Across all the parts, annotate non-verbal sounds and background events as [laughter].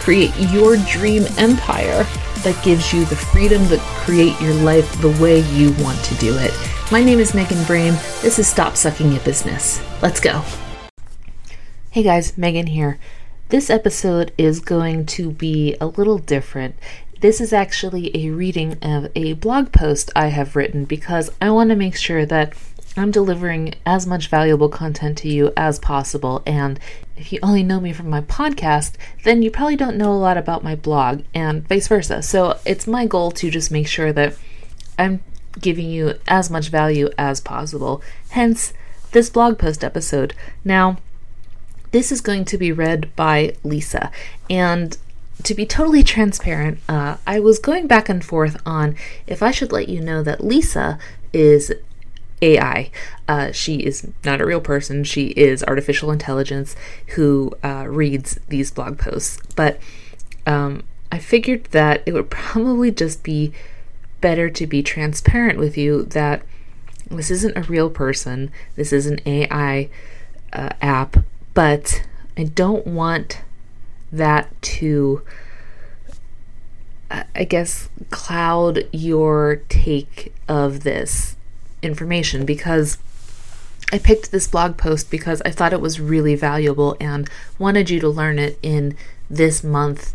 create your dream empire that gives you the freedom to create your life the way you want to do it. My name is Megan Brame. This is Stop Sucking at Business. Let's go. Hey guys, Megan here. This episode is going to be a little different. This is actually a reading of a blog post I have written because I want to make sure that I'm delivering as much valuable content to you as possible. And if you only know me from my podcast, then you probably don't know a lot about my blog, and vice versa. So it's my goal to just make sure that I'm giving you as much value as possible. Hence, this blog post episode. Now, this is going to be read by Lisa, and to be totally transparent, uh, I was going back and forth on if I should let you know that Lisa is AI. Uh, she is not a real person. She is artificial intelligence who uh, reads these blog posts. But um, I figured that it would probably just be better to be transparent with you that this isn't a real person. This is an AI uh, app, but I don't want that to, I guess, cloud your take of this information because I picked this blog post because I thought it was really valuable and wanted you to learn it in this month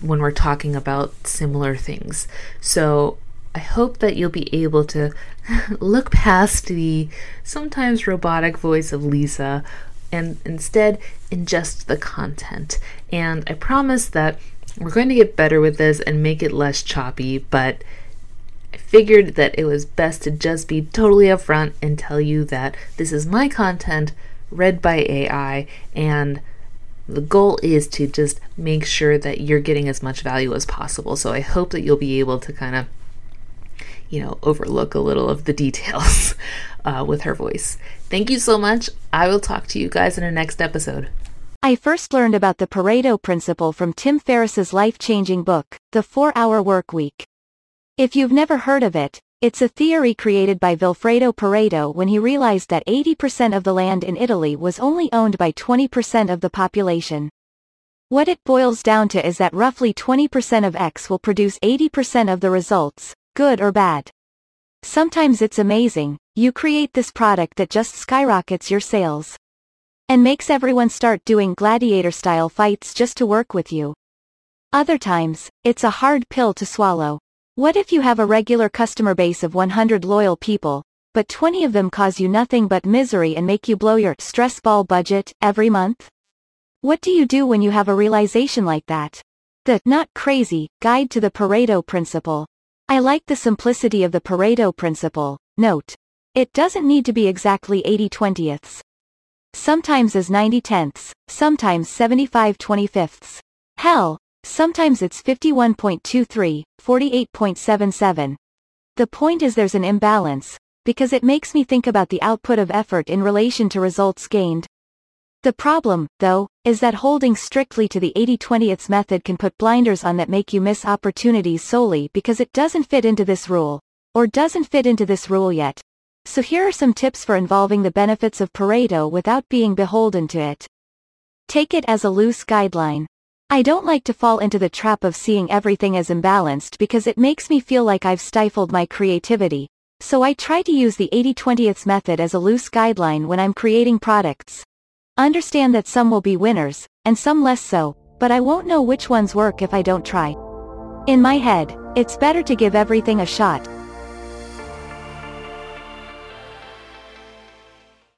when we're talking about similar things. So I hope that you'll be able to [laughs] look past the sometimes robotic voice of Lisa and instead ingest the content. And I promise that we're going to get better with this and make it less choppy, but I figured that it was best to just be totally upfront and tell you that this is my content read by AI and the goal is to just make sure that you're getting as much value as possible. So I hope that you'll be able to kind of you know, overlook a little of the details [laughs] uh, with her voice. Thank you so much. I will talk to you guys in our next episode. I first learned about the Pareto principle from Tim Ferriss's life-changing book, The 4-Hour Work Week. If you've never heard of it, it's a theory created by Vilfredo Pareto when he realized that 80% of the land in Italy was only owned by 20% of the population. What it boils down to is that roughly 20% of X will produce 80% of the results, good or bad. Sometimes it's amazing, you create this product that just skyrockets your sales. And makes everyone start doing gladiator style fights just to work with you. Other times, it's a hard pill to swallow. What if you have a regular customer base of 100 loyal people, but 20 of them cause you nothing but misery and make you blow your stress ball budget every month? What do you do when you have a realization like that? The Not Crazy Guide to the Pareto Principle I like the simplicity of the Pareto principle, note. It doesn't need to be exactly 80 20ths. Sometimes is 90 tenths, sometimes 75 25ths. Hell, sometimes it's 51.23, 48.77. The point is there's an imbalance, because it makes me think about the output of effort in relation to results gained, the problem, though, is that holding strictly to the 80-20ths method can put blinders on that make you miss opportunities solely because it doesn't fit into this rule, or doesn't fit into this rule yet. So here are some tips for involving the benefits of Pareto without being beholden to it. Take it as a loose guideline. I don't like to fall into the trap of seeing everything as imbalanced because it makes me feel like I've stifled my creativity, so I try to use the 80-20ths method as a loose guideline when I'm creating products. Understand that some will be winners, and some less so, but I won't know which ones work if I don't try. In my head, it's better to give everything a shot,